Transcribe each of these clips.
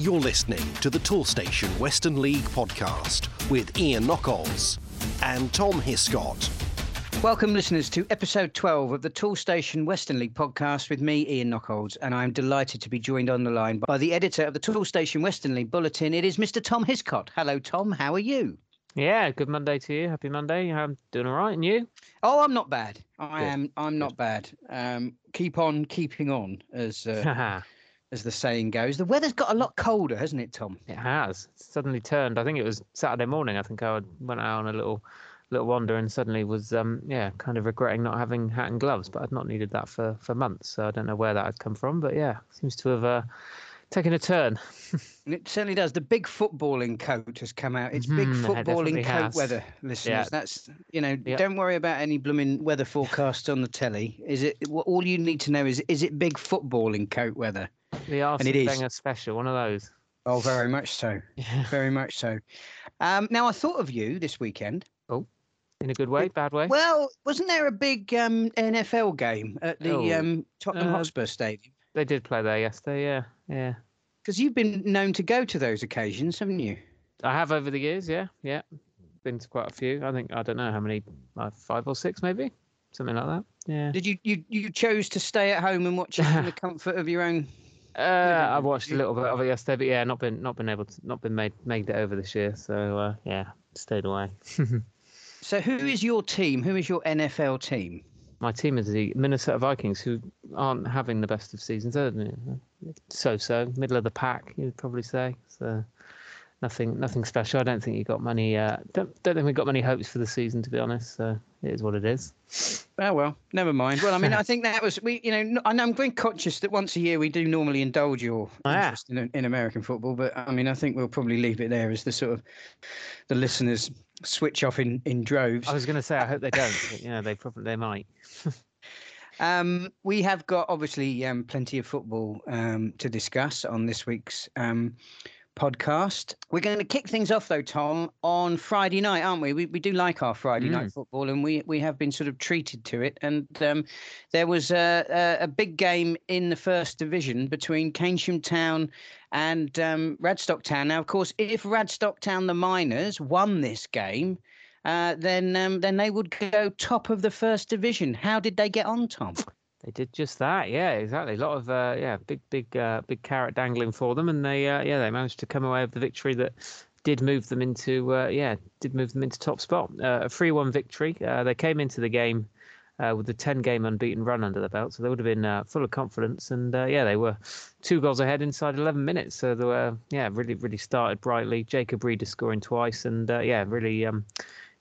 You're listening to the Tool Station Western League podcast with Ian Knockolds and Tom Hiscott. Welcome, listeners, to episode 12 of the Tool Station Western League podcast with me, Ian Knockolds, and I'm delighted to be joined on the line by the editor of the Tool Station Western League Bulletin. It is Mr. Tom Hiscott. Hello, Tom. How are you? Yeah, good Monday to you. Happy Monday. I'm doing all right, and you? Oh, I'm not bad. I good. am. I'm not bad. Um, keep on keeping on, as uh, as the saying goes. The weather's got a lot colder, hasn't it, Tom? It has. It's suddenly turned. I think it was Saturday morning. I think I went out on a little little wander and suddenly was um yeah kind of regretting not having hat and gloves but i'd not needed that for for months so i don't know where that had come from but yeah seems to have uh taken a turn it certainly does the big footballing coat has come out it's big mm, footballing it coat has. weather listeners yeah. that's you know yep. don't worry about any blooming weather forecasts on the telly is it all you need to know is is it big footballing coat weather the Arsene and it is. a special one of those oh very much so yeah. very much so um now i thought of you this weekend oh in a good way, bad way. Well, wasn't there a big um, NFL game at the oh, um, Tottenham uh, Hotspur Stadium? They did play there yesterday. Yeah, yeah. Because you've been known to go to those occasions, haven't you? I have over the years. Yeah, yeah. Been to quite a few. I think I don't know how many, uh, five or six maybe, something like that. Yeah. Did you you you chose to stay at home and watch it in the comfort of your own? Uh, I watched a little bit of it yesterday, but yeah, not been not been able to not been made made it over this year. So uh, yeah, stayed away. So, who is your team? Who is your NFL team? My team is the Minnesota Vikings, who aren't having the best of seasons, are they? So so, middle of the pack, you'd probably say. So, nothing nothing special. I don't think you got many. Uh, don't don't think we got many hopes for the season, to be honest. So it is what it is. Oh well, never mind. Well, I mean, I think that was we. You know, and I'm very conscious that once a year we do normally indulge your oh, interest in, in American football, but I mean, I think we'll probably leave it there as the sort of the listeners switch off in in droves. I was going to say, I hope they don't. but, you know, they probably they might. um, we have got obviously um, plenty of football um, to discuss on this week's um, podcast. We're going to kick things off though, Tom, on Friday night, aren't we? We, we do like our Friday mm. night football, and we we have been sort of treated to it. And um, there was a, a, big game in the first division between Keynsham Town and um, Radstock Town. Now, of course, if Radstock Town, the miners, won this game. Uh, then, um, then they would go top of the first division. How did they get on, Tom? They did just that, yeah, exactly. A lot of uh, yeah, big, big, uh, big carrot dangling for them, and they uh, yeah, they managed to come away with the victory that did move them into uh, yeah, did move them into top spot. Uh, a three-one victory. Uh, they came into the game with a ten-game unbeaten run under the belt, so they would have been full of confidence. And yeah, they were two goals ahead inside 11 minutes, so they were yeah, really, really started brightly. Jacob Reeder scoring twice, and yeah, really. Um,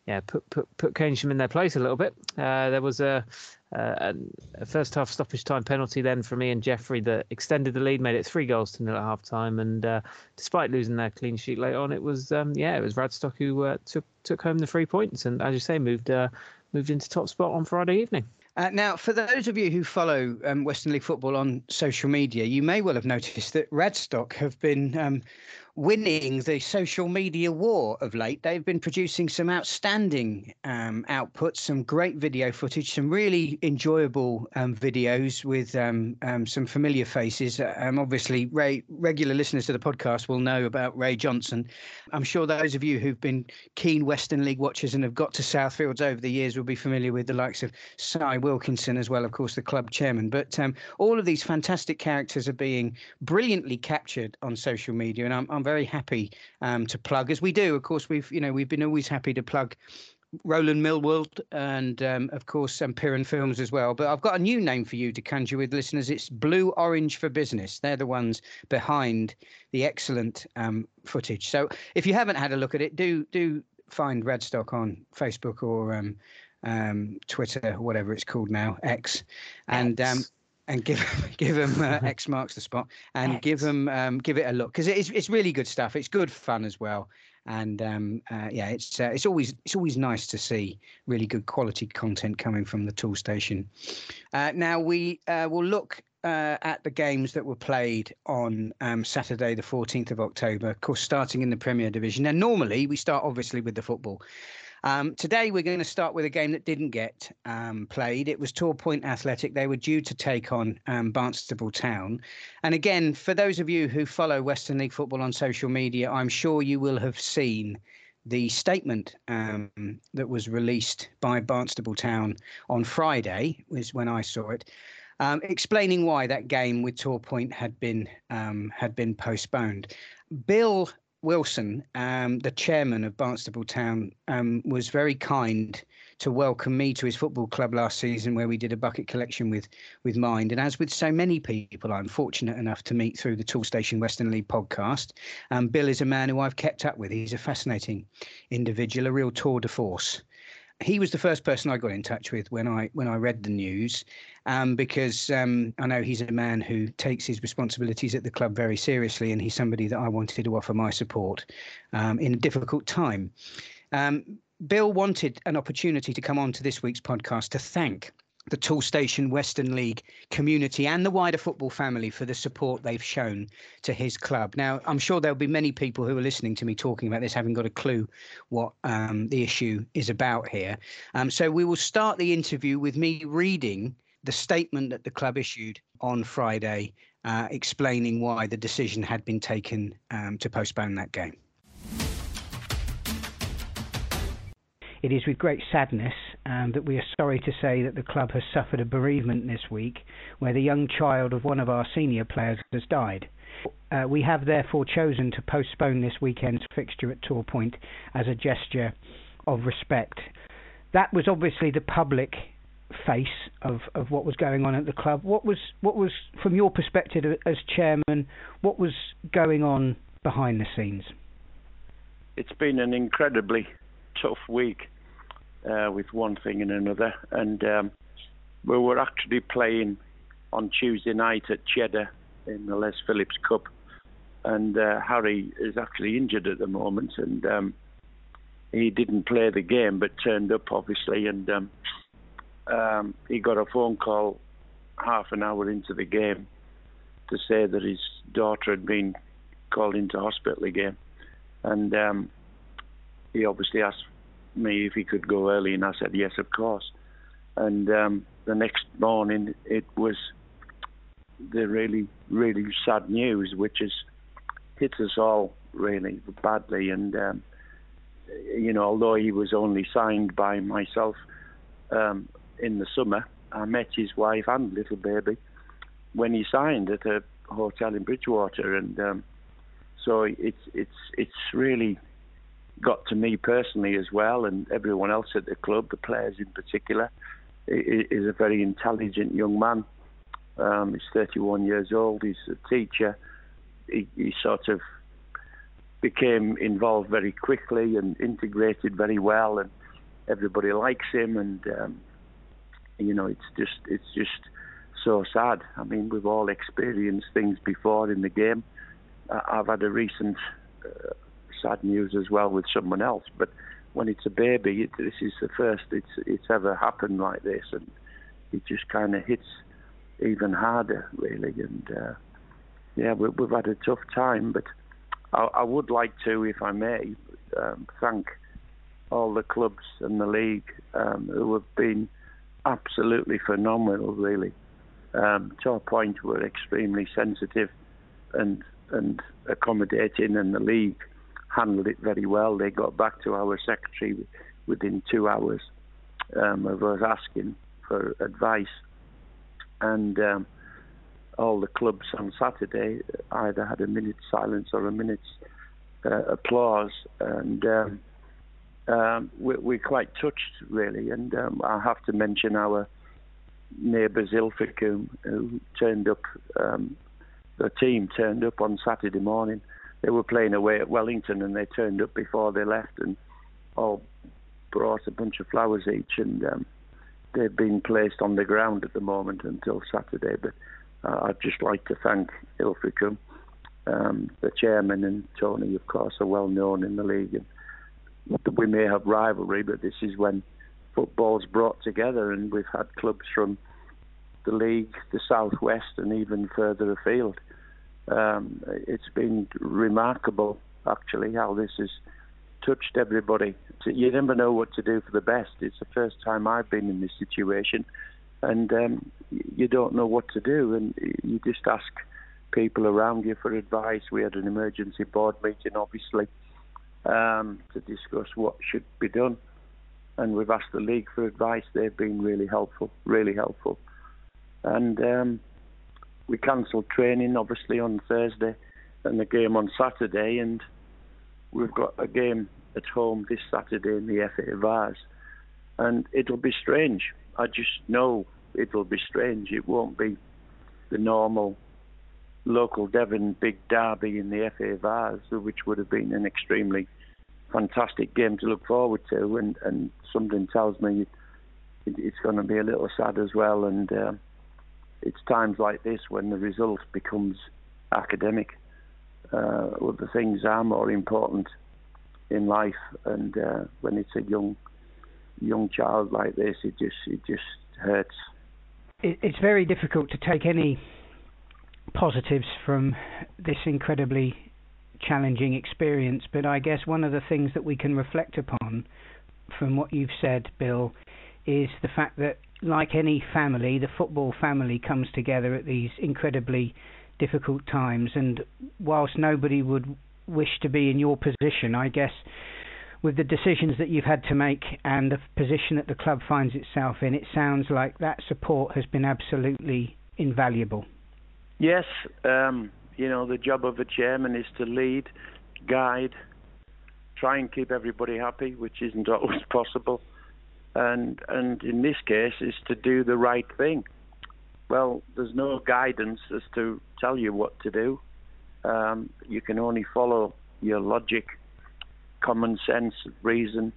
yeah, put put put Keynsham in their place a little bit. there was a uh, a first half stoppage time penalty then for me and Jeffrey that extended the lead, made it three goals to nil at half time. And uh, despite losing their clean sheet late on, it was um, yeah, it was Radstock who uh, took took home the three points and, as you say, moved uh, moved into top spot on Friday evening. Uh, now, for those of you who follow um, Western League football on social media, you may well have noticed that Radstock have been um, winning the social media war of late. They've been producing some outstanding um, outputs, some great video footage, some really enjoyable um, videos with um, um some familiar faces. Um, obviously, Ray, regular listeners to the podcast will know about Ray Johnson. I'm sure those of you who've been keen Western League watchers and have got to Southfields over the years will be familiar with the likes of Cy Wilkinson as well, of course, the club chairman. But um, all of these fantastic characters are being brilliantly captured on social media, and I'm, I'm very happy um, to plug, as we do. Of course, we've you know we've been always happy to plug Roland Millworld and um, of course um, Piran Films as well. But I've got a new name for you to conjure with listeners. It's Blue Orange for Business. They're the ones behind the excellent um, footage. So if you haven't had a look at it, do do find Radstock on Facebook or um, um, Twitter, whatever it's called now, X, and um, and give give them uh, X marks the spot and X. give them um, give it a look because it's it's really good stuff. It's good fun as well, and um, uh, yeah, it's uh, it's always it's always nice to see really good quality content coming from the tool station. Uh, now we uh, will look. Uh, at the games that were played on um, Saturday, the 14th of October, of course, starting in the Premier Division. And normally we start obviously with the football. Um, today, we're going to start with a game that didn't get um, played. It was Torpoint Athletic. They were due to take on um, Barnstaple Town. And again, for those of you who follow Western League football on social media, I'm sure you will have seen the statement um, that was released by Barnstaple Town on Friday, was when I saw it. Um, explaining why that game with Torpoint had been um, had been postponed. Bill Wilson, um, the chairman of Barnstaple Town, um, was very kind to welcome me to his football club last season, where we did a bucket collection with with Mind. And as with so many people, I'm fortunate enough to meet through the Toolstation Western League podcast. Um, Bill is a man who I've kept up with. He's a fascinating individual, a real tour de force he was the first person I got in touch with when I when I read the news, um, because um, I know he's a man who takes his responsibilities at the club very seriously, and he's somebody that I wanted to offer my support um, in a difficult time. Um, Bill wanted an opportunity to come on to this week's podcast to thank the Toolstation Western League community and the wider football family for the support they've shown to his club. Now, I'm sure there'll be many people who are listening to me talking about this, having got a clue what um, the issue is about here. Um, so we will start the interview with me reading the statement that the club issued on Friday, uh, explaining why the decision had been taken um, to postpone that game. It is with great sadness um, that we are sorry to say that the club has suffered a bereavement this week where the young child of one of our senior players has died. Uh, we have therefore chosen to postpone this weekend's fixture at Torpoint as a gesture of respect. That was obviously the public face of, of what was going on at the club. What was what was from your perspective as chairman? What was going on behind the scenes? It's been an incredibly tough week uh, with one thing and another. And um, we were actually playing on Tuesday night at Cheddar in the Les Phillips Cup. And uh, Harry is actually injured at the moment, and um, he didn't play the game, but turned up obviously, and um, um, he got a phone call half an hour into the game to say that his daughter had been called into hospital again, and um, he obviously asked me if he could go early, and I said yes, of course. And um, the next morning, it was the really, really sad news, which has hit us all really badly. And um, you know, although he was only signed by myself um, in the summer, I met his wife and little baby when he signed at a hotel in Bridgwater, and um, so it's it's it's really got to me personally as well, and everyone else at the club, the players in particular. is a very intelligent young man. Um, he's 31 years old. He's a teacher. He, he, sort of became involved very quickly and integrated very well, and everybody likes him. And um, you know, it's just it's just so sad. I mean, we've all experienced things before in the game. I've had a recent uh, sad news as well with someone else. But when it's a baby, it, this is the first it's it's ever happened like this, and it just kind of hits even harder, really. And uh, yeah, we, have had a tough time, but I, I, would like to, if I may, um, thank all the clubs and the league um, who have been absolutely phenomenal, really. Um, to a point we're extremely sensitive and and accommodating, and the league handled it very well. They got back to our secretary within two hours um, of us asking for advice, and um, all the clubs on Saturday either had a minute's silence or a minute's uh, applause, and um, um we, are quite touched really. And um, I have to mention our neighbours Ilfracombe who turned up. Um, the team turned up on Saturday morning they were playing away at Wellington and they turned up before they left and all brought a bunch of flowers each and um, they've been placed on the ground at the moment until Saturday. But uh, I'd just like to thank Ilfracombe. Um, the chairman and Tony, of course, are well known in the league. And we may have rivalry, but this is when football's brought together, and we've had clubs from the league, the southwest, and even further afield um, it's been remarkable actually how this has touched everybody. You never know what to do for the best. It's the first time I've been in this situation, and um, you don't know what to do, and you just ask people around you for advice. We had an emergency board meeting, obviously, um, to discuss what should be done, and we've asked the league for advice. They've been really helpful, really helpful, and um, we cancelled training obviously on Thursday, and the game on Saturday, and we've got a game at home this Saturday in the FA Vase, and it'll be strange. I just know it'll be strange. It won't be the normal local Devon big derby in the FA Vase, which would have been an extremely fantastic game to look forward to, and, and something tells me it, it's going to be a little sad as well. And uh, it's times like this when the result becomes academic. Uh, other things are more important in life, and uh, when it's a young young child like this, it just it just hurts. It's very difficult to take any positives from this incredibly challenging experience, but I guess one of the things that we can reflect upon from what you've said, Bill, is the fact that, like any family, the football family comes together at these incredibly difficult times. And whilst nobody would wish to be in your position, I guess with the decisions that you've had to make and the position that the club finds itself in, it sounds like that support has been absolutely invaluable. Yes, um, you know, the job of a chairman is to lead, guide, try and keep everybody happy, which isn't always possible. And and in this case is to do the right thing. Well, there's no guidance as to tell you what to do. Um, you can only follow your logic, common sense, reason,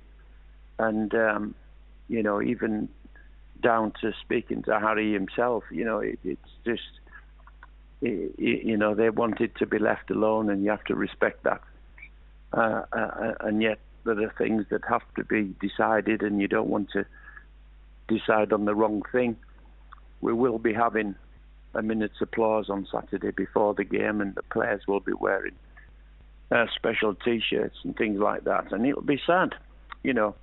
and um, you know even down to speaking to Harry himself. You know, it, it's just you know, they wanted to be left alone, and you have to respect that. Uh, uh, and yet, there are things that have to be decided, and you don't want to decide on the wrong thing. We will be having a minute's applause on Saturday before the game, and the players will be wearing uh, special T-shirts and things like that, and it'll be sad. You know,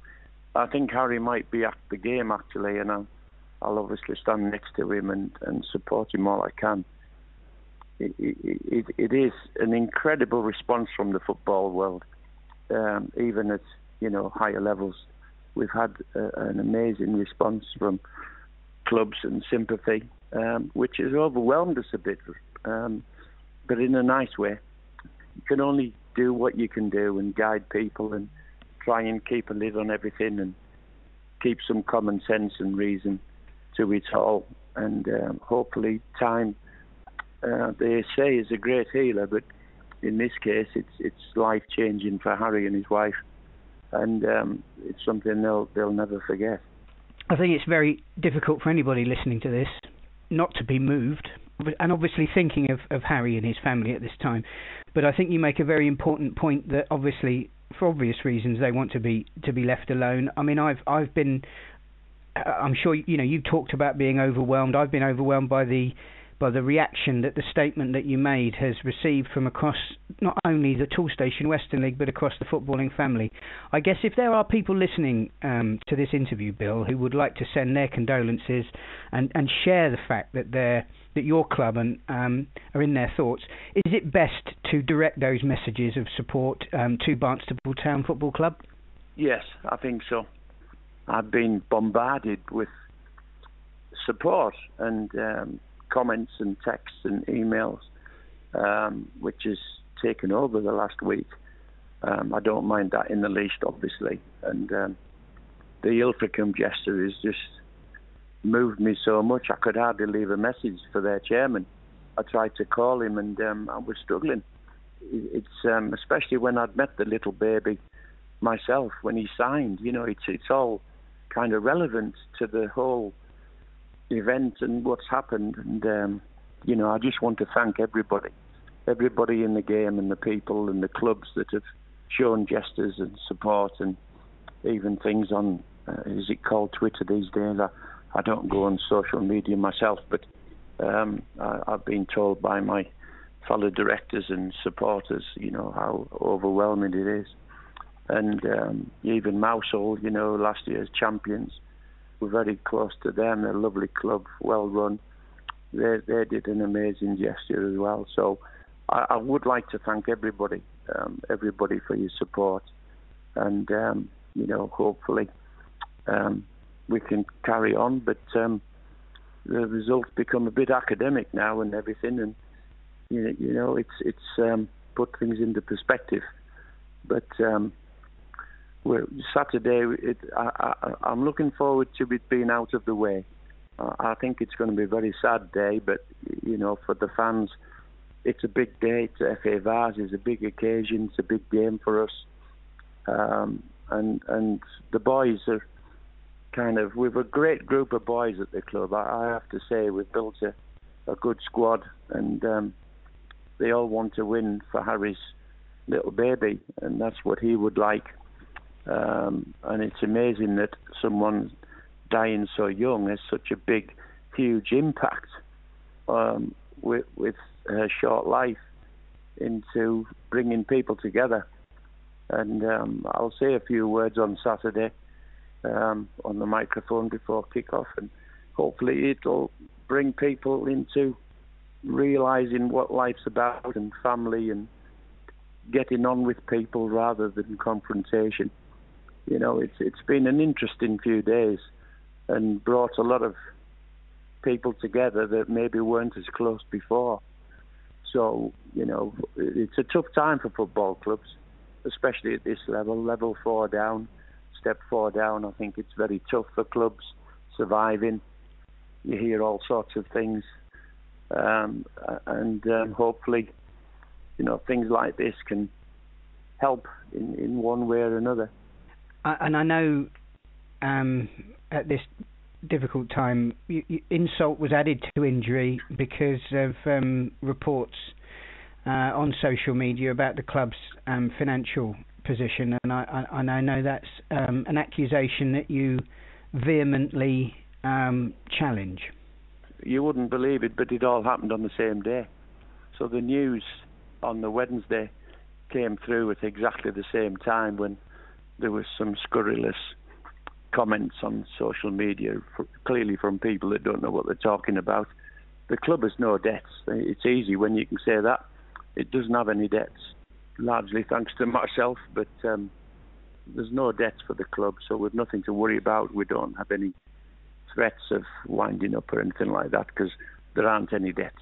I think Harry might be at the game actually, and I'll, I'll obviously stand next to him and, and support him all I can it, it, it is an incredible response from the football world, um, even at you know higher levels. We've had uh, an amazing response from clubs and sympathy, um, which has overwhelmed us a bit, um, but in a nice way. You can only do what you can do and guide people and try and keep a lid on everything and keep some common sense and reason to it all. And um, hopefully, time uh, they say is a great healer, but in this case, it's it's life changing for Harry and his wife, and um, it's something they'll they'll never forget. I think it's very difficult for anybody listening to this not to be moved, and obviously thinking of, of Harry and his family at this time. But I think you make a very important point that obviously, for obvious reasons, they want to be to be left alone. I mean, I've I've been, uh, I'm sure you know you've talked about being overwhelmed. I've been overwhelmed by the by the reaction that the statement that you made has received from across not only the Toolstation Western League but across the footballing family. I guess if there are people listening um, to this interview, Bill, who would like to send their condolences and, and share the fact that they that your club and um, are in their thoughts, is it best to direct those messages of support um, to Barnstaple Town Football Club? Yes, I think so. I've been bombarded with support and um, comments and texts and emails, um, which has taken over the last week. Um, I don't mind that in the least, obviously. And um, the Ilfracombe gesture has just moved me so much I could hardly leave a message for their chairman. I tried to call him and um, I was struggling. It's um, especially when I'd met the little baby myself when he signed. You know, it's it's all kind of relevant to the whole event and what's happened. And um, you know, I just want to thank everybody, everybody in the game and the people and the clubs that have shown gestures and support and even things on uh, is it called Twitter these days? I, I don't go on social media myself, but um, I, I've been told by my fellow directors and supporters, you know, how overwhelming it is. and um, even Mousehole, you know, last year's champions, we're very close to them. They're a lovely club, well run. They they did an amazing gesture as well. So I, I would like to thank everybody, um, everybody for your support, and um, you know, hopefully um, we can carry on. But um, the results become a bit academic now and everything, and you know, you know it's it's um, put things into perspective. But um, Saturday, it, I, am looking forward to it being out of the way. Uh, I think it's going to be a very sad day, but you know, for the fans, it's a big day. It's FA Vase is a big occasion. It's a big game for us, um, and and the boys are kind of we've a great group of boys at the club. I, I have to say we've built a, a good squad, and um, they all want to win for Harry's little baby, and that's what he would like. Um, and it's amazing that someone dying so young has such a big, huge impact um, with, with her short life into bringing people together. And um, I'll say a few words on Saturday um, on the microphone before kick-off, and hopefully it'll bring people into realizing what life's about and family and getting on with people rather than confrontation. You know, it's it's been an interesting few days and brought a lot of people together that maybe weren't as close before. So, you know, it's a tough time for football clubs, especially at this level, level four down, step four down. I think it's very tough for clubs surviving. You hear all sorts of things um, and um, hopefully, you know, things like this can help in, in one way or another. And I know um, at this difficult time, you, you, insult was added to injury because of um, reports uh, on social media about the club's um, financial position, and I, I, and I know that's um, an accusation that you vehemently um, challenge you wouldn't believe it, but it all happened on the same day. So the news on the Wednesday came through at exactly the same time when there was some scurrilous comments on social media, clearly from people that don't know what they're talking about. The club has no debts. It's easy when you can say that. It doesn't have any debts, largely thanks to myself, but um, there's no debts for the club, so we've nothing to worry about. We don't have any threats of winding up or anything like that because there aren't any debts.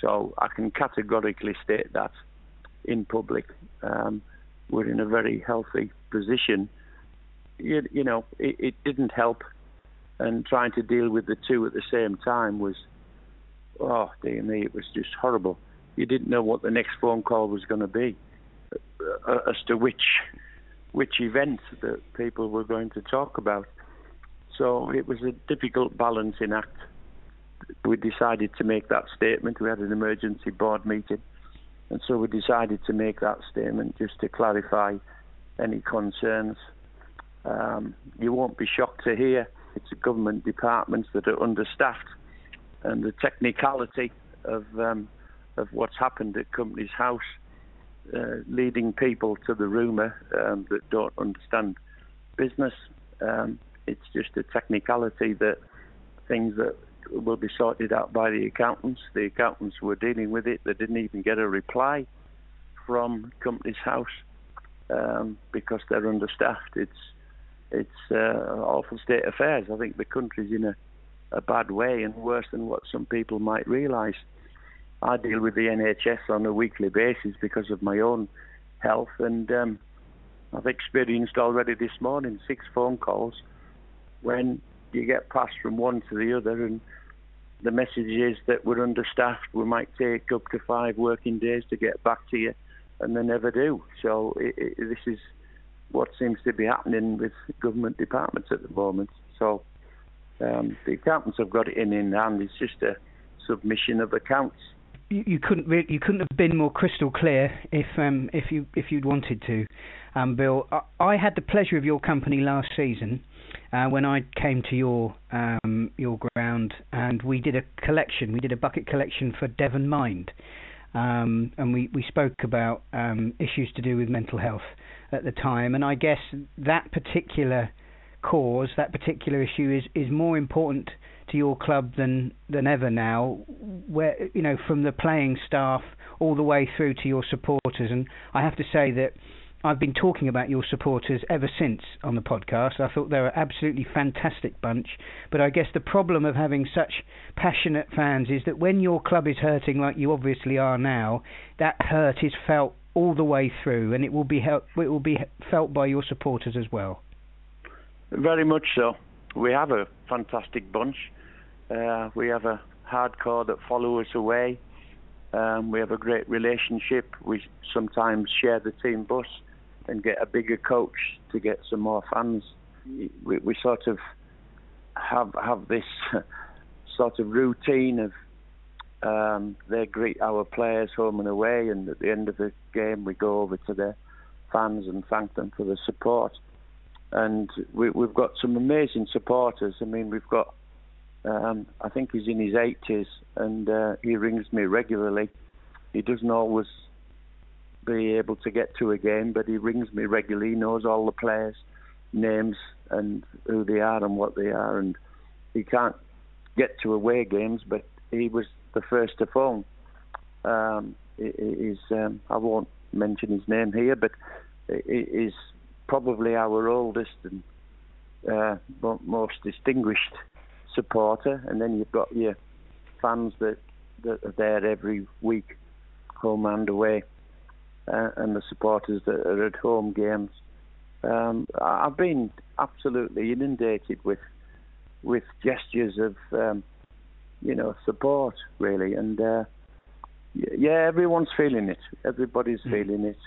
So I can categorically state that in public. Um, we're in a very healthy position. You, you know, it, it, didn't help, and trying to deal with the two at the same time was, oh dear me, it was just horrible. You didn't know what the next phone call was going to be, uh, uh, as to which which event that people were going to talk about. So it was a difficult balancing act. We decided to make that statement. We had an emergency board meeting, and so we decided to make that statement just to clarify any concerns. Um, you won't be shocked to hear it's government departments that are understaffed, and the technicality of um, of what's happened at Companies House, uh, leading people to the rumour um, that don't understand business. Um, it's just a technicality that things that will be sorted out by the accountants. The accountants were dealing with it. They didn't even get a reply from Companies House um, because they're understaffed. It's it's uh, awful state of affairs. I think the country's in a, a bad way and worse than what some people might realise. I deal with the NHS on a weekly basis because of my own health, and um, I've experienced already this morning six phone calls when you get passed from one to the other and the message is that we're understaffed, we might take up to five working days to get back to you, and they never do. So it, it, this is what seems to be happening with government departments at the moment. So um, the accountants have got it in hand. It's just a submission of accounts. You, you couldn't re- you couldn't have been more crystal clear if um, if you if you'd wanted to, um, Bill. I, I had the pleasure of your company last season uh, when I came to your um, your ground and we did a collection. We did a bucket collection for Devon Mind. Um, and we, we spoke about um, issues to do with mental health at the time. And I guess that particular cause, that particular issue, is, is more important to your club than than ever now. Where you know, from the playing staff all the way through to your supporters, and I have to say that I've been talking about your supporters ever since on the podcast. I thought they were an absolutely fantastic bunch. But I guess the problem of having such passionate fans is that when your club is hurting, like you obviously are now, that hurt is felt all the way through, and it will be help, it will be felt by your supporters as well. Very much so. We have a fantastic bunch. Uh, we have a hardcore that follow us away. Um, we have a great relationship. We sometimes share the team bus and get a bigger coach to get some more fans. We, we sort of have have this sort of routine of um, they greet our players home and away, and at the end of the game we go over to their fans and thank them for the support. And we, have got some amazing supporters. I mean, we've got um, I think he's in his 80s, and uh, he rings me regularly. He doesn't always be able to get to a game, but he rings me regularly. Knows all the players' names and who they are and what they are, and he can't get to away games, but he was the first to phone. Um, is um, I won't mention his name here, but is probably our oldest and uh, most distinguished supporter, and then you've got your fans that that are there every week, home and away uh, and the supporters that are at home games. Um, I've been absolutely inundated with with gestures of um, you know support really, and uh, yeah, everyone's feeling it. Everybody's mm. feeling it,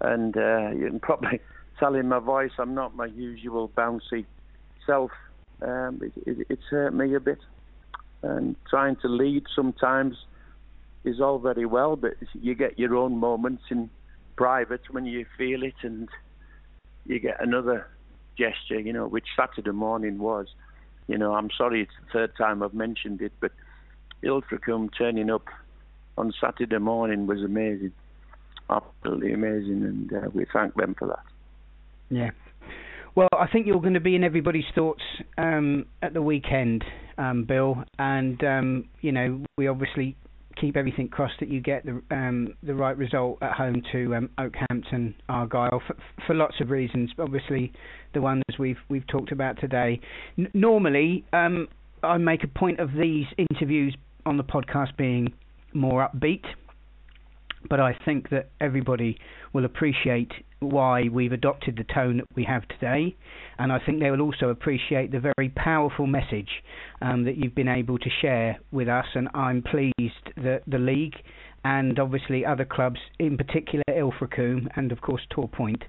and uh, you can probably tell in my voice I'm not my usual bouncy self. Um, it, it, it's hurt me a bit, and trying to lead sometimes is all very well, but you get your own moments in private when you feel it, and you get another gesture, you know, which Saturday morning was. You know, I'm sorry it's the third time I've mentioned it, but Ilfracombe turning up on Saturday morning was amazing, absolutely amazing, and uh, we thank them for that. Yeah. Well, I think you're going to be in everybody's thoughts um, at the weekend, um, Bill, and um, you know we obviously keep everything crossed that you get the um, the right result at home to um, Okehampton Argyle for, for, lots of reasons. Obviously, the ones we've we've talked about today. N- normally, um, I make a point of these interviews on the podcast being more upbeat but I think that everybody will appreciate why we've adopted the tone that we have today, and I think they will also appreciate the very powerful message um, that you've been able to share with us. And I'm pleased that the league and obviously other clubs, in particular Ilfracombe and of course Torpoint,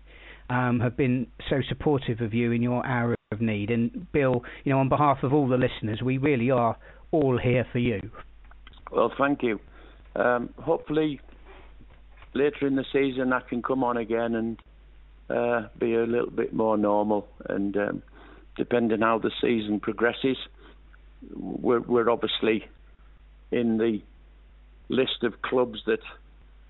um, have been so supportive of you in your hour of need. And Bill, you know, on behalf of all the listeners, we really are all here for you. Well, thank you. Um, hopefully, later in the season I can come on again and uh, be a little bit more normal. And um, depending how the season progresses, we're, we're obviously in the list of clubs that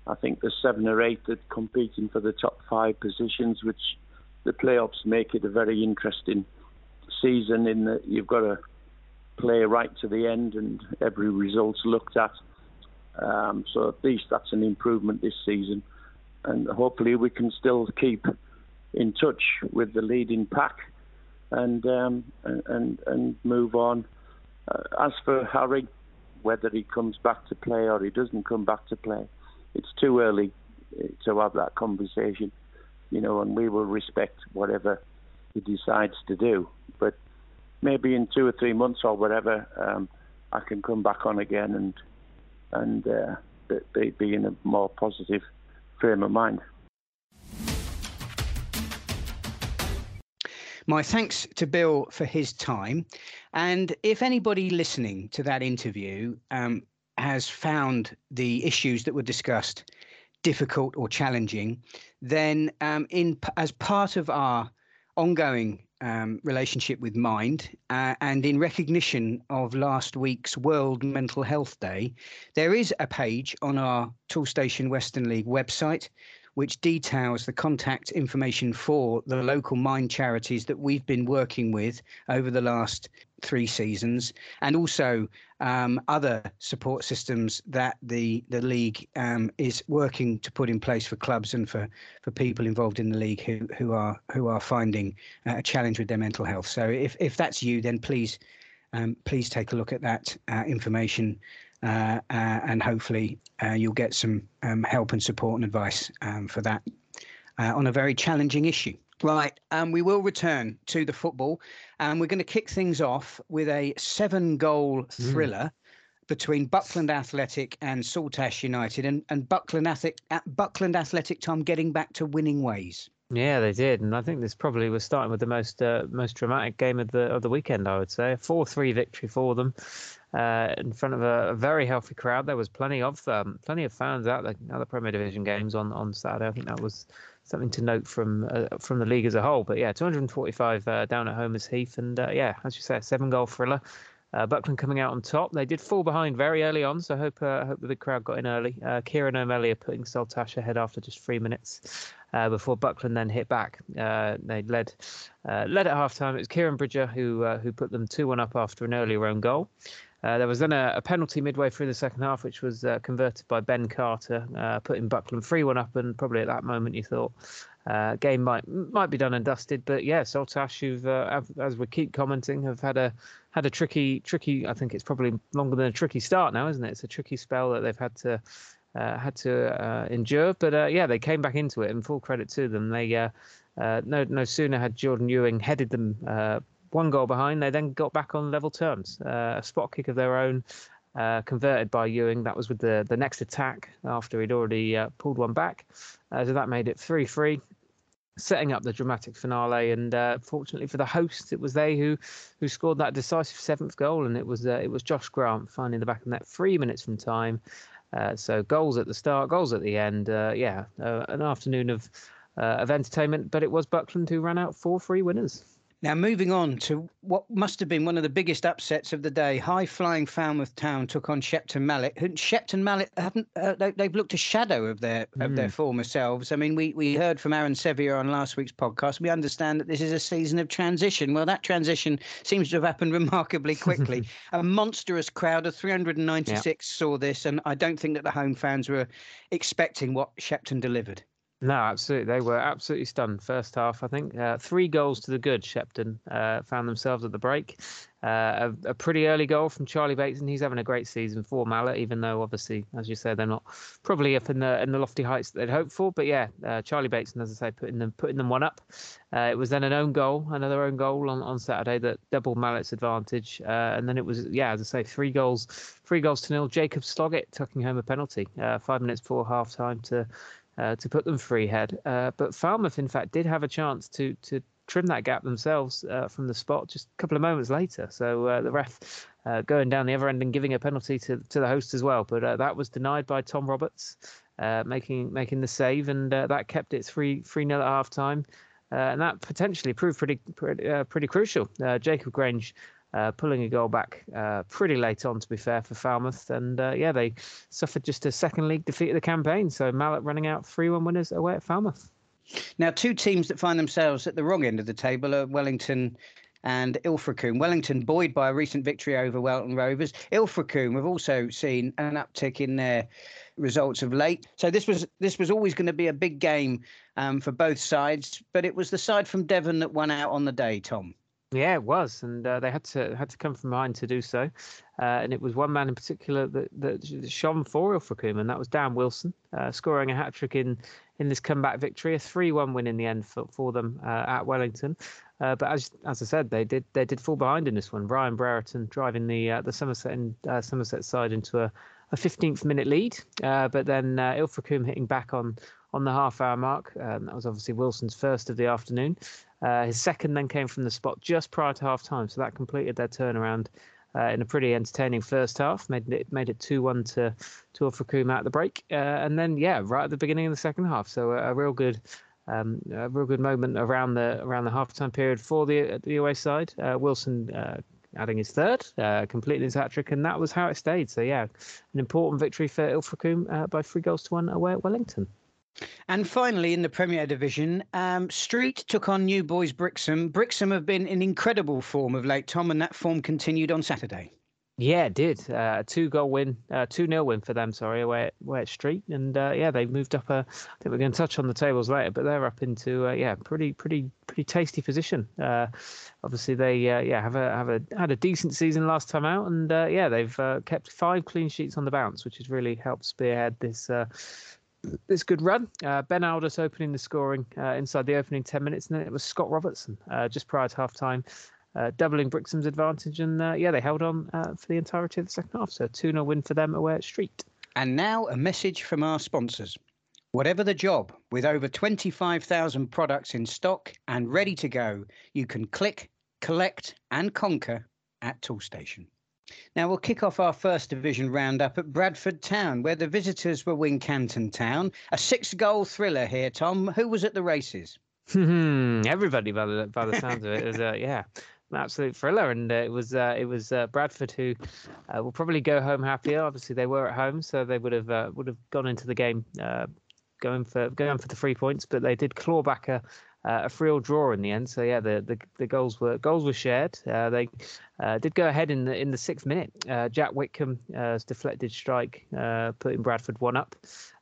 I think there's seven or eight that competing for the top five positions, which the playoffs make it a very interesting season in that you've got to play right to the end and every result's looked at. Um, so at least that's an improvement this season, and hopefully we can still keep in touch with the leading pack and um, and and move on. Uh, as for Harry, whether he comes back to play or he doesn't come back to play, it's too early uh, to have that conversation, you know, and we will respect whatever he decides to do. But maybe in two or three months or whatever, um, I can come back on again and and uh, be, be in a more positive frame of mind. My thanks to Bill for his time. And if anybody listening to that interview um, has found the issues that were discussed difficult or challenging, then um, in as part of our ongoing um, relationship with Mind, uh, and in recognition of last week's World Mental Health Day, there is a page on our Toolstation Western League website which details the contact information for the local Mind charities that we've been working with over the last three seasons, and also um, other support systems that the the league um, is working to put in place for clubs and for, for people involved in the league who who are who are finding a challenge with their mental health. So if if that's you, then please um, please take a look at that uh, information uh, uh, and hopefully uh, you'll get some um, help and support and advice um, for that on a very challenging issue. Right, um, we will return to the football, and we're going to kick things off with a seven-goal hmm. thriller. Mm between Buckland Athletic and Saltash United, and, and Buckland Athletic, Buckland Athletic, Tom, getting back to winning ways. Yeah, they did, and I think this probably was starting with the most uh, most dramatic game of the of the weekend. I would say a four three victory for them uh, in front of a, a, very healthy crowd. There was plenty of um, plenty of fans at the other Premier Division games on, on Saturday. I think that was something to note from uh, from the league as a whole. But yeah, 245 uh, down at Homer's Heath, and uh, yeah, as you say, a seven goal thriller. Uh, Buckland coming out on top. They did fall behind very early on, so I hope uh, hope the big crowd got in early. Uh, Kieran O'Malley putting Saltash ahead after just three minutes uh, before Buckland then hit back. Uh, they led led at half time. It was Kieran Bridger who who put them two one up after an earlier own goal. Uh, there was then a, a, penalty midway through the second half, which was uh, converted by Ben Carter, uh, putting Buckland 3 1 up. And probably at that moment, you thought uh, game might might be done and dusted. But yeah, Saltash, who've, uh, as we keep commenting, have had a had a tricky, tricky. I think it's probably longer than a tricky start now, isn't it? It's a tricky spell that they've had to. Had to endure, but yeah, they came back into it, and full credit to them. They no no sooner had Jordan Ewing headed them one goal behind. They then got back on level terms. Uh, a spot kick of their own, uh, converted by Ewing. That was with the, the next attack after he'd already uh, pulled one back. Uh, so that made it 3 3, setting up the dramatic finale. And uh, fortunately for the hosts, it was they who who scored that decisive seventh goal. And it was uh, it was Josh Grant finding the back of net three minutes from time. so goals at the start, goals at the end. yeah, an afternoon of of entertainment. But it was Buckland who ran out 4 3 winners. Now, moving on to what must have been one of the biggest upsets of the day, high flying Falmouth Town took on Shepton Mallet. Shepton Mallet haven't uh, they, have looked a shadow of their mm. of their hmm. former selves. I mean, we we heard from Aaron Sevier on last week's podcast. We understand that this is a season of transition. Well, that transition seems to have happened remarkably quickly. a monstrous crowd of 396 yeah. saw this, and I don't think that the home fans were expecting what Shepton delivered. No, absolutely. They were absolutely stunned. First half, I think. Uh, three goals to the good, Shepton uh, found themselves at the break. Uh, a, a, pretty early goal from Charlie Bateson. He's having a great season for Mallet, even though obviously, as you said, they're not probably up in the in the lofty heights that they'd hoped for. But yeah, uh, Charlie Bateson, as I say, putting them putting them one up. Uh, it was then an own goal, another own goal on, on Saturday that doubled Mallet's advantage. Uh, and then it was yeah, as I say, three goals, three goals to nil. Jacob Sloggett tucking home a penalty five minutes before half time to uh, to put them free head. Uh, but Falmouth, in fact, did have a chance to to trim that gap themselves uh, from the spot just a couple of moments later. So uh, the ref uh, going down the other end and giving a penalty to to the host as well. But uh, that was denied by Tom Roberts, making making the save, and that kept it three three nil at half time. and that potentially proved pretty pretty, pretty crucial. Jacob Grange uh, pulling a goal back uh, pretty late on, to be fair, for Falmouth. And uh, yeah, they suffered just a second league defeat of the campaign. So Mallet running out 3 1 winners away at Falmouth. Now, two teams that find themselves at the wrong end of the table are Wellington and Ilfracombe. Wellington buoyed by a recent victory over Welton Rovers. Ilfracombe have also seen an uptick in their results of late. So this was this was always going to be a big game um, for both sides, but it was the side from Devon that won out on the day, Tom. Yeah, it was, and uh, they had to had to come from behind to do so. Uh, and it was one man in particular that, that shone for Ilfracombe, and that was Dan Wilson, uh, scoring a hat trick in in this comeback victory, a three-one win in the end for, for them uh, at Wellington. Uh, but as as I said, they did they did fall behind in this one. Ryan Brereton driving the uh, the Somerset in, Somerset side into a, a 15th minute lead, but then uh, Ilfracombe hitting back on on the half hour mark. Um, that was obviously Wilson's first of the afternoon. Uh, his second then came from the spot just prior to half time, so that completed their turnaround uh, in a pretty entertaining first half. Made it made it two one to to Ilfracombe at the break, uh, and then yeah, right at the beginning of the second half. So a, a real good Um, a real good moment around the around the half-time period for the the away side. Uh, Wilson uh, adding his third, uh, completing his hat trick, and that was how it stayed. So yeah, an important victory for Ilfracombe uh, by three goals to one away at Wellington. And finally, in the Premier Division, um, Street took on New Boys Brixham. Brixham have been in incredible form of late, Tom, and that form continued on Saturday. Yeah, it did. Uh, a two goal win, uh, 2 0 win for them, sorry, away at, away at Street. And uh, yeah, they've moved up. A, I think we're going to touch on the tables later, but they're up into, uh, yeah, pretty, pretty, pretty tasty position. Uh, obviously, they, uh, yeah, have a, have a, had a decent season last time out. And yeah, they've kept five clean sheets on the bounce, which has really helped spearhead this this good run. Uh, ben Aldous opening the scoring uh, inside the opening 10 minutes, and then it was Scott Robertson uh, just prior to half time uh, doubling Brixham's advantage. And uh, yeah, they held on uh, for the entirety of the second half. So 2 0 win for them away at Street. And now a message from our sponsors. Whatever the job, with over 25,000 products in stock and ready to go, you can click, collect, and conquer at Toolstation. Now we'll kick off our first division roundup at Bradford Town, where the visitors were Wincanton Town. A six-goal thriller here, Tom. Who was at the races? Everybody, by the by the sounds of it, is uh, yeah, an absolute thriller, and uh, it was uh, it was uh, Bradford who uh, will probably go home happier. Obviously, they were at home, so they would have uh, would have gone into the game uh, going for going for the three points, but they did claw back a a free draw in the end. So yeah, the, the, the goals were goals were shared. they did go ahead in the in the sixth minute. Jack Whitcomb's deflected strike putting Bradford one up.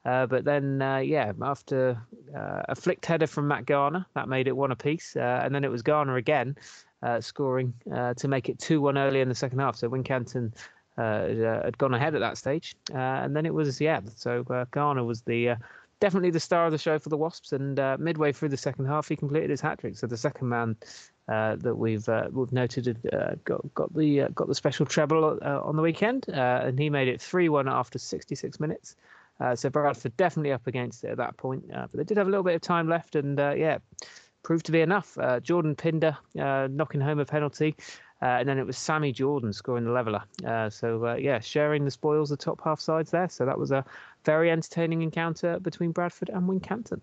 Uh, but then, uh, yeah, after uh, a flicked header from Matt Garner, that made it one apiece. and then it was Garner again uh, scoring uh, to make it 2 1 early in the second half. So Wincanton uh, uh, had gone ahead at that stage. Uh, and then it was, yeah, so Garner was the definitely the star of the show for the Wasps. And midway through the second half, he completed his hat trick. So the second man uh, that we've uh, we've noted uh, got got the got the special treble on the weekend, and he made it three one after 66 minutes. so Bradford definitely up against it at that point, but they did have a little bit of time left, and yeah, proved to be enough. Uh, Jordan Pinder uh, knocking home a penalty, uh, and then it was Sammy Jordan scoring the leveller. Uh, so uh, yeah, sharing the spoils the top half sides there. So that was a very entertaining encounter between Bradford and Wincanton.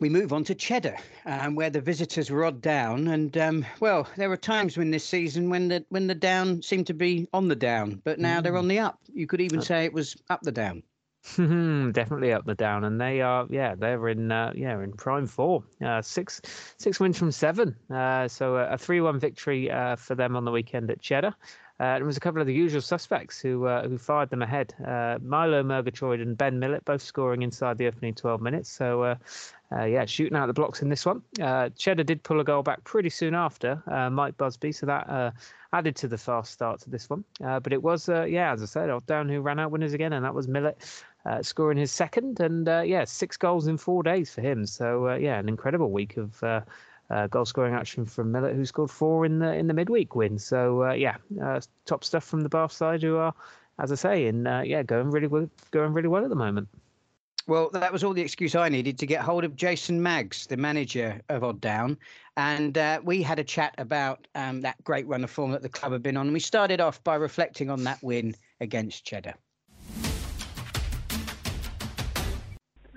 We move on to Cheddar, um, where the visitors rod down, and um, well, there were times when this season when the when the down seemed to be on the down, but now mm. they're on the up. You could even say it was up the down. Definitely up the down, and they are yeah they're in uh, yeah in prime form. Uh, six six wins from seven, uh, so a, three one victory uh, for them on the weekend at Cheddar. Uh, there was a couple of the usual suspects who uh, who fired them ahead. Milo Murgatroyd and Ben Millett both scoring inside the opening 12 minutes. So yeah, shooting out the blocks in this one. Cheddar did pull a goal back pretty soon after Mike Busby, so that added to the fast start to this one. but it was yeah as I said, down who ran out winners again, and that was Millett uh, scoring his second, and uh, yeah, six goals in four days for him. So uh, yeah, an incredible week of uh, uh, goal scoring action from Millett, who scored four in the in the midweek win. So uh, yeah, top stuff from the Bath side, who are, as I say, in yeah, going really well, going really well at the moment. Well, that was all the excuse I needed to get hold of Jason Maggs, the manager of Odd Down. And uh, we had a chat about um, that great run of form that the club had been on. And we started off by reflecting on that win against Cheddar.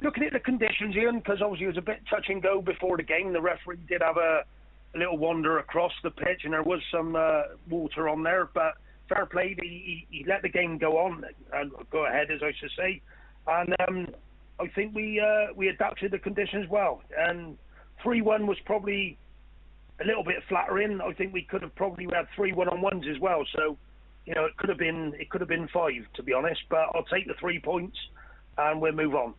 Looking at the conditions, Ian, because obviously it was a bit touch and go before the game. The referee did have a, a little wander across the pitch, and there was some uh, water on there. But fair play, he, he, let the game go on and go ahead, as I should say. And um, I think we uh, we adapted the conditions well. And three one was probably a little bit flattering. I think we could have probably had three one on ones as well. So you know it could have been it could have been five to be honest. But I'll take the three points and we'll move on.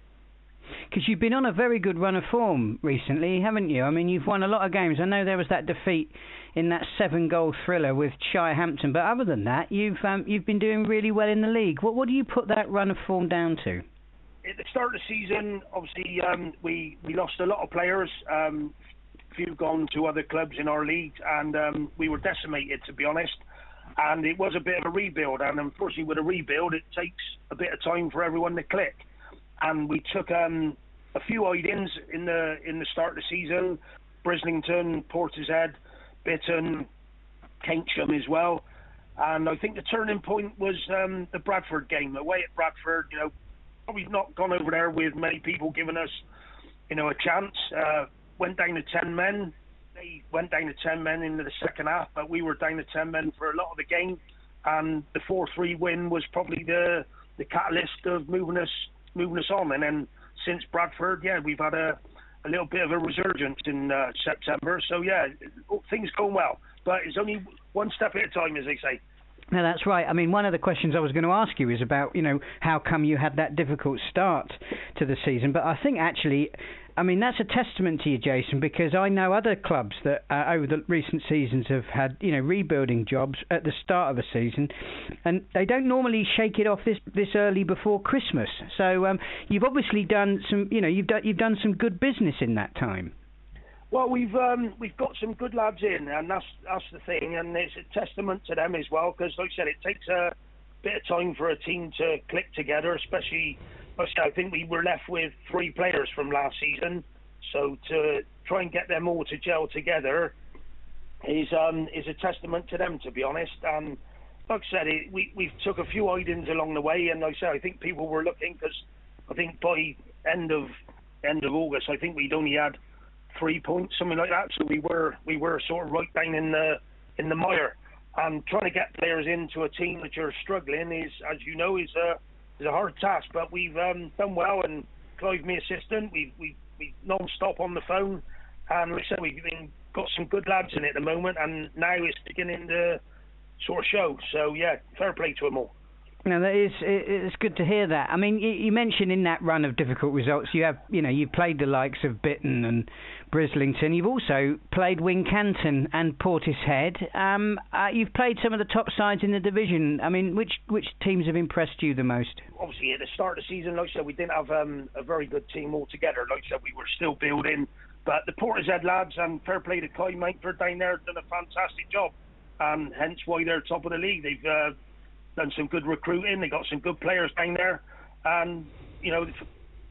Because you've been on a very good run of form recently, haven't you? I mean, you've won a lot of games. I know there was that defeat in that seven-goal thriller with Hampton, but other than that, you've um, you've been doing really well in the league. What what do you put that run of form down to? At the start of the season, obviously, um, we we lost a lot of players. Um, few gone to other clubs in our league, and um, we were decimated, to be honest. And it was a bit of a rebuild, and unfortunately, with a rebuild, it takes a bit of time for everyone to click and we took um, a few items in the in the start of the season: Brislington, Portishead, Bitton, Keynsham as well. And I think the turning point was um, the Bradford game away at Bradford. You know, probably not gone over there with many people giving us you know, a chance. Uh, went down to ten men. They went down to ten men into the second half, but we were down to ten men for a lot of the game. And the four-three win was probably the the catalyst of moving us moving us on. And then since Bradford, yeah, we've had a a little bit of a resurgence in uh, September. So yeah, things going well, but it's only one step at a time, as they say. No, that's right. I mean, one of the questions I was going to ask you is about, you know, how come you had that difficult start to the season? But I think actually, I mean, that's a testament to you, Jason, because I know other clubs that uh, over the recent seasons have had, you know, rebuilding jobs at the start of a season, and they don't normally shake it off this this early before Christmas. So um, you've obviously done some, you know, you've done you've done some good business in that time. Well, we've um, we've got some good lads in, and that's that's the thing, and it's a testament to them as well. Because, like I said, it takes a bit of time for a team to click together, especially. I think we were left with three players from last season, so to try and get them all to gel together is um, is a testament to them, to be honest. And like I said, it, we we took a few items along the way, and like I said, I think people were looking because I think by end of end of August, I think we'd only had three points, something like that. So we were we were sort of right down in the in the mire. And trying to get players into a team that you're struggling is, as you know, is a is a hard task. But we've um, done well, and Clive, my assistant, we've we we non-stop on the phone, and like I said, we've been, got some good lads in it at the moment, and now it's beginning to sort of show. So yeah, fair play to them all. No, that is it's good to hear that. I mean, you mentioned in that run of difficult results, you have you know you played the likes of Bitton and Brislington. You've also played Wincanton and Portishead. Um, uh, you've played some of the top sides in the division. I mean, which which teams have impressed you the most? Obviously, at the start of the season, like I said, we didn't have um, a very good team altogether. Like I said, we were still building, but the Portishead lads and fair play to Kai Mountford down there done a fantastic job, and hence why they're top of the league. They've uh, done some good recruiting. They got some good players down there, and you know,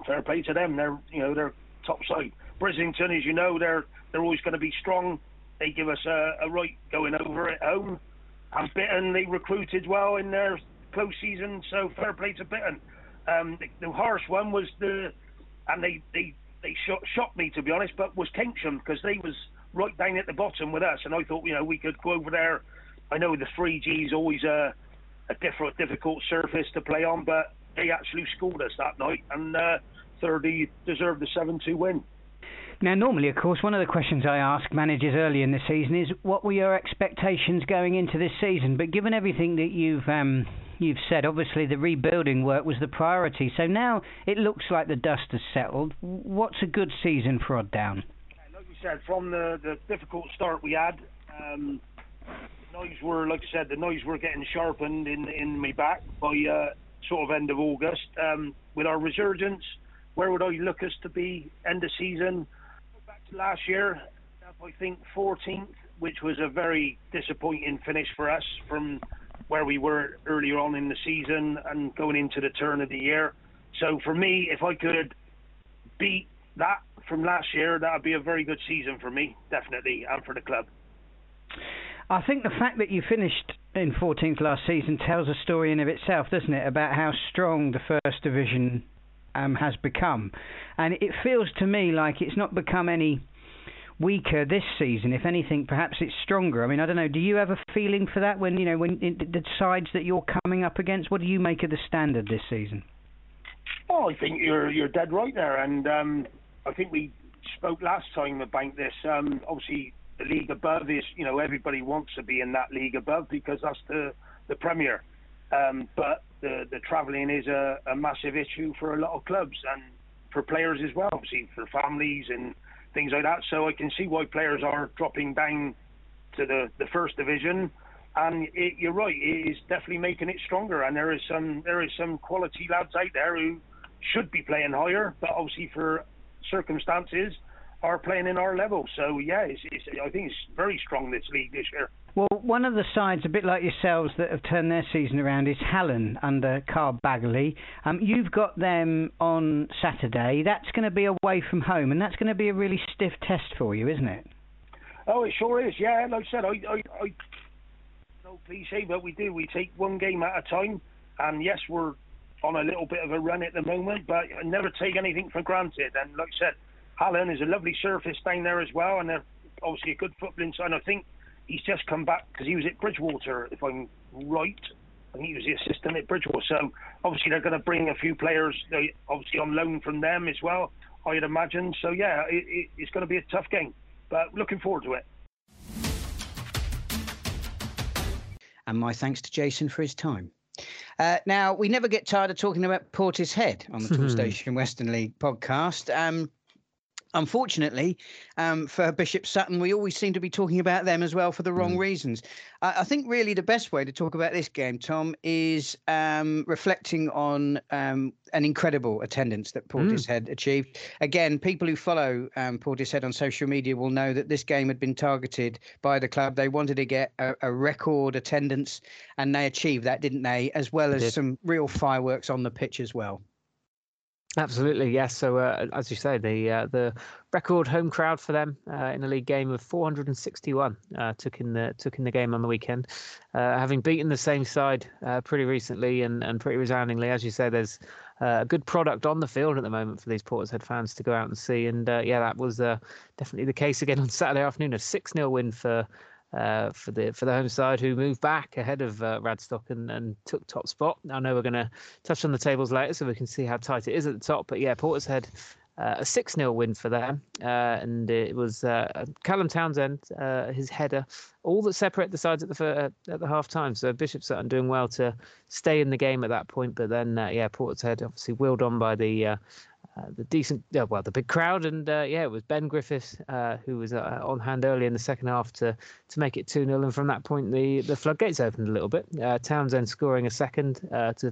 fair play to them. They're you know they're top side. Brislington, as you know, they're they're always going to be strong. They give us a, a right going over at home. And Bitton, they recruited well in their close season, so fair play to Bitton. Um, the, the harsh one was the, and they they they shot, shocked me to be honest, but was Keynsham because they was right down at the bottom with us, and I thought you know we could go over there. I know the three Gs always a a different difficult surface to play on, but they actually scored us that night, and uh, 30 deserved the 7-2 win. Now, normally, of course, one of the questions I ask managers early in the season is, what were your expectations going into this season? But given everything that you've um, you've said, obviously the rebuilding work was the priority. So now it looks like the dust has settled. What's a good season for Odd Down? Like you said, from the, the difficult start we had, um, noise were, like I said, the noise were getting sharpened in in my back by uh, sort of end of August. Um, with our resurgence, where would I look us to be end of season? Back to last year, I think 14th, which was a very disappointing finish for us from where we were earlier on in the season and going into the turn of the year. So for me, if I could beat that from last year, that would be a very good season for me, definitely, and for the club. I think the fact that you finished in 14th last season tells a story in of itself, doesn't it, about how strong the First Division um, has become, and it feels to me like it's not become any weaker this season. If anything, perhaps it's stronger. I mean, I don't know. Do you have a feeling for that when you know when the sides that you're coming up against? What do you make of the standard this season? Oh, I think you're you're dead right there, and um, I think we spoke last time about this. Um, obviously, the league above is, you know, everybody wants to be in that league above because that's the the Premier. Um, but the the travelling is a, a massive issue for a lot of clubs and for players as well, obviously for families and things like that. So I can see why players are dropping down to the, the first division. And it, you're right, it is definitely making it stronger. And there is some there is some quality lads out there who should be playing higher, but obviously for circumstances are playing in our level. So yeah, it's, it's, I think it's very strong this league this year. Well, one of the sides, a bit like yourselves, that have turned their season around is Hallen under Carl Bagley. Um, you've got them on Saturday. That's going to be away from home, and that's going to be a really stiff test for you, isn't it? Oh, it sure is. Yeah, like I said, I, I, I no cliche, but we do. We take one game at a time, and yes, we're on a little bit of a run at the moment, but I never take anything for granted. And like I said, Hallen is a lovely surface down there as well, and they're obviously a good footballing side. I think he's just come back because he was at Bridgwater, if I'm right. I think he was the assistant at Bridgwater. So obviously they're going to bring a few players, obviously on loan from them as well. I'd imagine. So yeah, it, it, it's going to be a tough game, but looking forward to it. And my thanks to Jason for his time. Uh, now, we never get tired of talking about Portishead on the Toolstation Western League podcast. Um, unfortunately, um, for Bishop Sutton, we always seem to be talking about them as well for the wrong mm. reasons. I, I, think really the best way to talk about this game, Tom, is um, reflecting on um, an incredible attendance that Portishead mm. achieved. Again, people who follow um, Portishead on social media will know that this game had been targeted by the club. They wanted to get a, a record attendance, and they achieved that, didn't they? As well as some real fireworks on the pitch as well. Absolutely, yes. So, uh, as you say, the uh, the record home crowd for them uh, in a league game of 461 uh, took in the took in the game on the weekend, uh, having beaten the same side uh, pretty recently and, and pretty resoundingly. As you say, there's a good product on the field at the moment for these Portishead fans to go out and see, and yeah, that was definitely the case again on Saturday afternoon. A six 0 win for uh, for the for the home side who moved back ahead of uh, Radstock and, and took top spot. I know we're going to touch on the tables later so we can see how tight it is at the top. But yeah, Portishead uh, a 6 0 win for them. Uh, and it was uh, Callum Townsend, uh, his header, all that separate the sides at the at the half time. So Bishop Sutton doing well to stay in the game at that point. But then, yeah, Portishead obviously wheeled on by the uh, the decent, uh, well, the big crowd, and uh, yeah, it was Ben Griffiths uh, who was uh, on hand early in the second half to to make it two 0 and from that point the the floodgates opened a little bit. Townsend scoring a second to to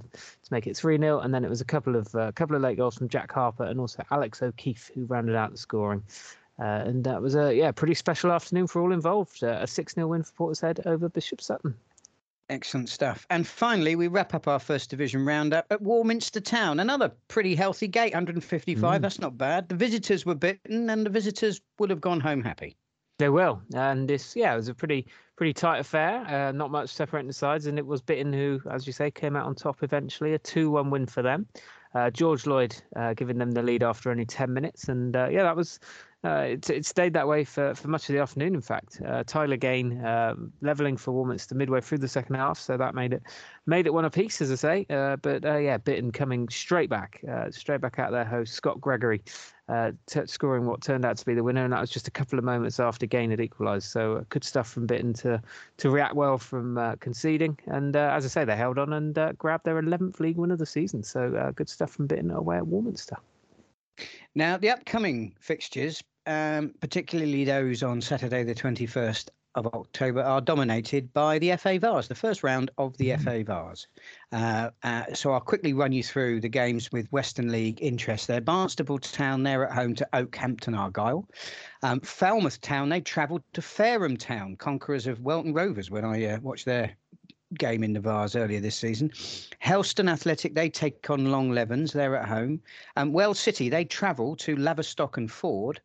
make it three 0 and then it was a couple of a couple of late goals from Jack Harper and also Alex O'Keefe who rounded out the scoring. and that was a yeah pretty special afternoon for all involved. a six 0 win for Portishead over Bishop Sutton. Excellent stuff. And finally, we wrap up our first division roundup at Warminster Town. Another pretty healthy gate, 155. Mm. That's not bad. The visitors were Bitton, and the visitors would have gone home happy. They will, and this yeah, it was a pretty pretty tight affair. Uh, not much separating the sides, and it was Bitton who, as you say, came out on top eventually. A two-one win for them. Uh, George Lloyd uh, giving them the lead after only 10 minutes. And uh, yeah, that was uh, it, it, stayed that way for, for much of the afternoon. In fact, uh, Tyler Gain uh, leveling for Warminster midway through the second half, so that made it made it one apiece, as I say. Uh, but uh, yeah, Bitton coming straight back, uh, straight back out their host Scott Gregory, t- scoring what turned out to be the winner, and that was just a couple of moments after Gain had equalised. So good stuff from Bitton to to react well from conceding, and as I say, they held on and grabbed their 11th league win of the season. So good stuff from Bitton away at Warminster. Now, the upcoming fixtures um, particularly those on Saturday, the 21st of October, are dominated by the FA Vase, the first round of the mm. FA Vase. Uh, uh, so I'll quickly run you through the games with Western League interest there. Barnstaple Town, they're at home to Okehampton Argyle. Um, Falmouth Town, they travelled to Fareham Town, conquerors of Welton Rovers, when I uh, watched their game in the Vase earlier this season. Helston Athletic, they take on Longlevens. They're at home. Um, Wells City, they travel to Laverstock and Ford.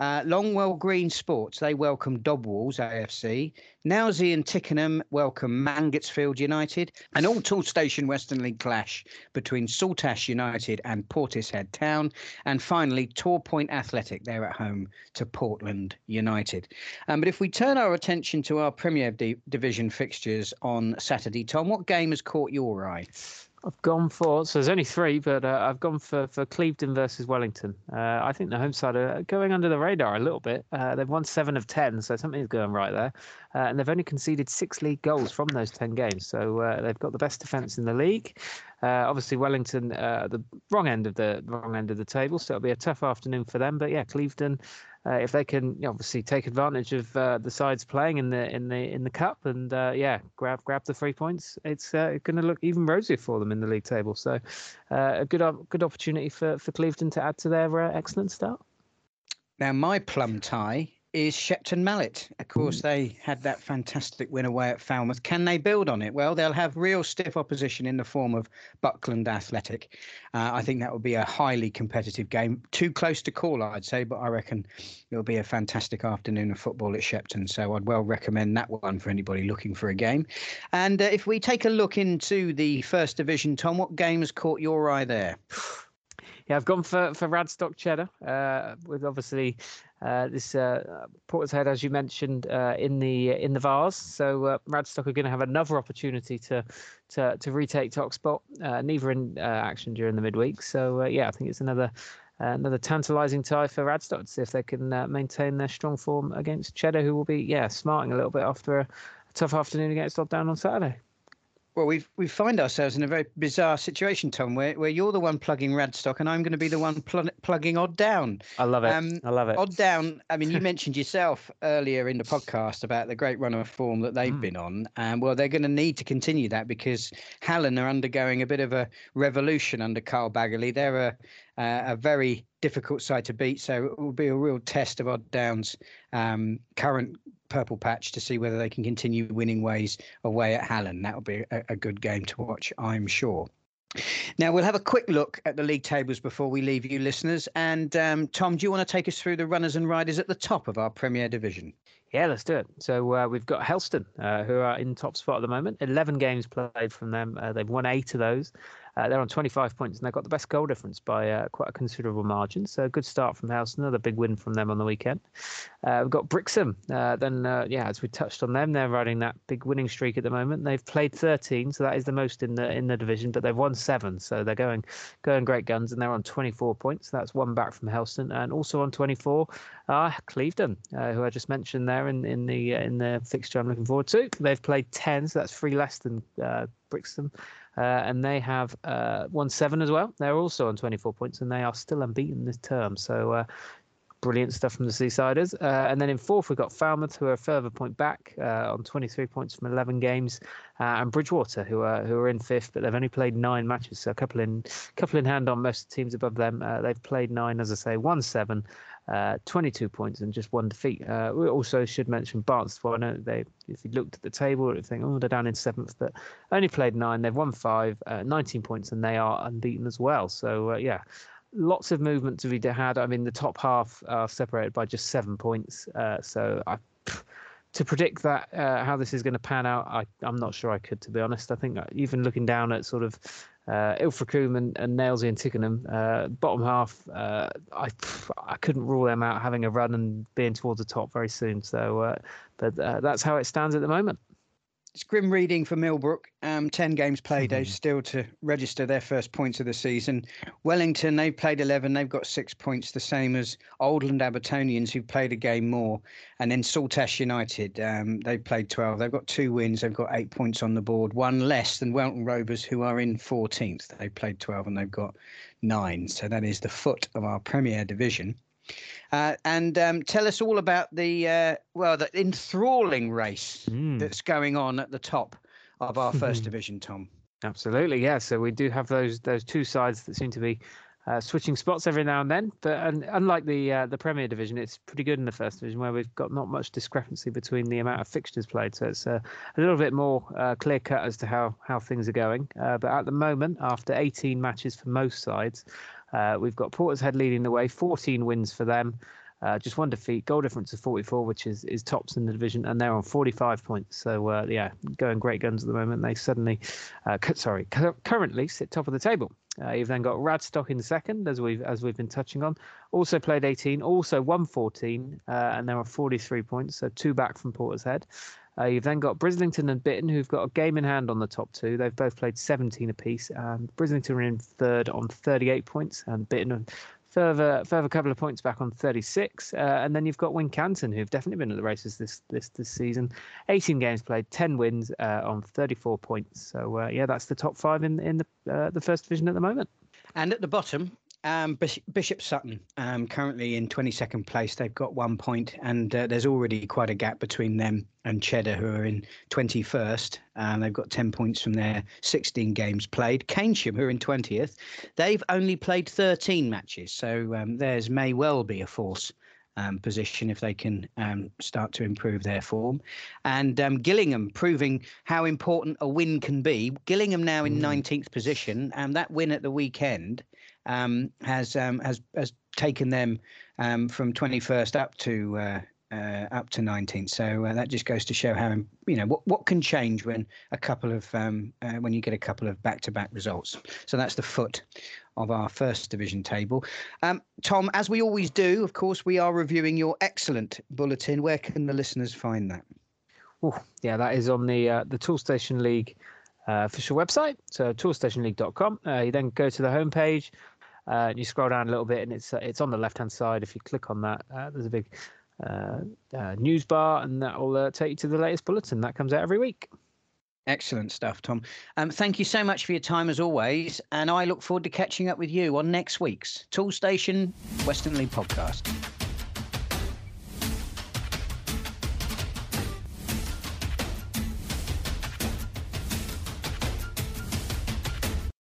Uh, Longwell Green Sports, they welcome Dobwalls AFC. Nailsea and Tickenham welcome Mangotsfield United. An all Toolstation Western League clash between Saltash United and Portishead Town. And finally, Torpoint Athletic, they're at home to Portland United. Um, but if we turn our attention to our Premier D- Division fixtures on Saturday, Tom, what game has caught your eye? I've gone for so there's only three, but uh, I've gone for for Clevedon versus Wellington. Uh, I think the home side are going under the radar a little bit. Uh, they've won seven of ten, so something's going right there, uh, and they've only conceded six league goals from those ten games. So uh, they've got the best defence in the league. Uh, obviously, Wellington the wrong end of the wrong end of the table, so it'll be a tough afternoon for them. But yeah, Clevedon uh, if they can obviously take advantage of uh, the sides playing in the in the in the cup and uh, yeah grab grab the three points. It's uh, going to look even rosier for them in the league table. So uh, a good good opportunity for for Clevedon to add to their uh, excellent start. Now my plum tie is Shepton Mallet. Of course, they had that fantastic win away at Falmouth. Can they build on it? Well, they'll have real stiff opposition in the form of Buckland Athletic. Uh, I think that will be a highly competitive game. Too close to call, I'd say, but I reckon it'll be a fantastic afternoon of football at Shepton. So I'd well recommend that one for anybody looking for a game. And uh, if we take a look into the first division, Tom, what game has caught your eye there? yeah, I've gone for for Radstock Cheddar uh, with obviously this uh, Portishead, as you mentioned, uh, in the in the Vase. So uh, Radstock are going to have another opportunity to to to retake top spot. Uh, neither in uh, action during the midweek. So uh, yeah, I think it's another. another tantalising tie for Radstock to see if they can maintain their strong form against Cheddar, who will be yeah smarting a little bit after a, tough afternoon against Odd Down on Saturday. Well, we we find ourselves in a very bizarre situation, Tom, where, where you're the one plugging Radstock and I'm going to be the one pl- plugging Odd Down. I love it. Um, I love it. Odd Down. I mean, you mentioned yourself earlier in the podcast about the great run of form that they've mm. been on, and well, they're going to need to continue that because Hallen are undergoing a bit of a revolution under Carl Baggerly. They're a uh, a very difficult side to beat. So it will be a real test of Odd Down's um, current purple patch to see whether they can continue winning ways away at Hallen. That will be a, a good game to watch, I'm sure. Now we'll have a quick look at the league tables before we leave you, listeners. And um, Tom, do you want to take us through the runners and riders at the top of our Premier Division? Yeah, let's do it. So uh, we've got Helston, uh, who are in top spot at the moment. Eleven games played from them. Uh, they've won eight of those. Uh, they're on 25 points and they've got the best goal difference by uh, quite a considerable margin. So a good start from House. Another big win from them on the weekend. Uh, we've got Brixham. Uh, then, uh, yeah, as we touched on them, they're riding that big winning streak at the moment. They've played 13, so that is the most in the in the division, but they've won seven, so they're going going great guns, and they're on 24 points. That's one back from Helston, and also on 24 are Clevedon, uh, who I just mentioned there in in the in the fixture I'm looking forward to. They've played 10, so that's three less than Brixham. Uh, and they have uh, won seven as well. They're also on 24 points, and they are still unbeaten this term. So uh, brilliant stuff from the Seasiders. Uh, and then in fourth, we've got Falmouth, who are a further point back uh, on 23 points from 11 games, uh, and Bridgwater, who are who are in fifth, but they've only played nine matches, so a couple in couple in hand on most teams above them. they've played nine, as I say, one seven. Uh, 22 points and just one defeat. Uh, we also should mention Barnstaple. I know they, if you looked at the table, you think, oh, they're down in seventh, but only played nine. They've won five, uh, 19 points, and they are unbeaten as well. So, uh, yeah, lots of movement to be had. I mean, the top half are separated by just seven points. Uh, so, I, to predict that how this is going to pan out, I, I'm not sure I could, to be honest. I think even looking down at sort of uh, Ilfracombe and, and Nailsea and Tickenham, uh, bottom half, uh, I I couldn't rule them out having a run and being towards the top very soon. So, uh, but uh, that's how it stands at the moment it's grim reading for Millbrook. Um, 10 games played, mm-hmm. still to register their first points of the season. Wellington, they've played 11. They've got six points, the same as Oldland Abertonians, who've played a game more. And then Saltash United, um, they've played 12. They've got two wins. They've got eight points on the board, one less than Welton Rovers, who are in 14th. They've played 12 and they've got nine. So that is the foot of our Premier Division. Uh, and um, tell us all about the uh, well, the enthralling race mm. that's going on at the top of our first division, Tom. Absolutely, yeah. So we do have those those two sides that seem to be uh, switching spots every now and then. But and, unlike the uh, the Premier Division, it's pretty good in the First Division where we've got not much discrepancy between the amount of fixtures played. So it's uh, a little bit more uh, clear cut as to how how things are going. Uh, but at the moment, after 18 matches for most sides, uh, we've got Portishead leading the way, 14 wins for them. Uh, just one defeat, goal difference of 44, which is, is tops in the division, and they're on 45 points. So uh, yeah, going great guns at the moment. They suddenly, uh, sorry, currently sit top of the table. Uh, you've then got Radstock in second, as we've as we've been touching on. Also played 18, also won 14, uh, and they're on 43 points, so two back from Portishead. Uh, you've then got Brislington and Bitton, who've got a game in hand on the top two. They've both played 17 apiece. And Brislington are in third on 38 points, and Bitton further further couple of points back on 36. Uh, and then you've got Wincanton, who've definitely been at the races this this this season. 18 games played, 10 wins uh, on 34 points. So uh, yeah, that's the top five in in the uh, the first division at the moment. And at the bottom, um, Bishop Sutton, um, currently in 22nd place. They've got one point, and uh, there's already quite a gap between them and Cheddar, who are in 21st. Um, they've got 10 points from their 16 games played. Keynsham, who are in 20th, they've only played 13 matches, so um, theirs may well be a force. Um, position if they can um, start to improve their form. And um, Gillingham proving how important a win can be. Gillingham now in mm. 19th position, and that win at the weekend um, has um, has has taken them um, from 21st up to uh, uh, up to 19th. So uh, that just goes to show how you know what what can change when a couple of um, uh, when you get a couple of back-to-back results. So that's the foot of our first division table. Um, Tom, as we always do, of course, we are reviewing your excellent bulletin. Where can the listeners find that? Oh, yeah, that is on the uh, the Toolstation League uh, official website. So toolstationleague.com. Uh, you then go to the homepage. Uh, and you scroll down a little bit, and it's uh, it's on the left hand side. If you click on that, uh, there's a big uh, news bar, and that will take you to the latest bulletin that comes out every week. Excellent stuff, Tom. Um, thank you so much for your time as always, and I look forward to catching up with you on next week's Toolstation Western League podcast.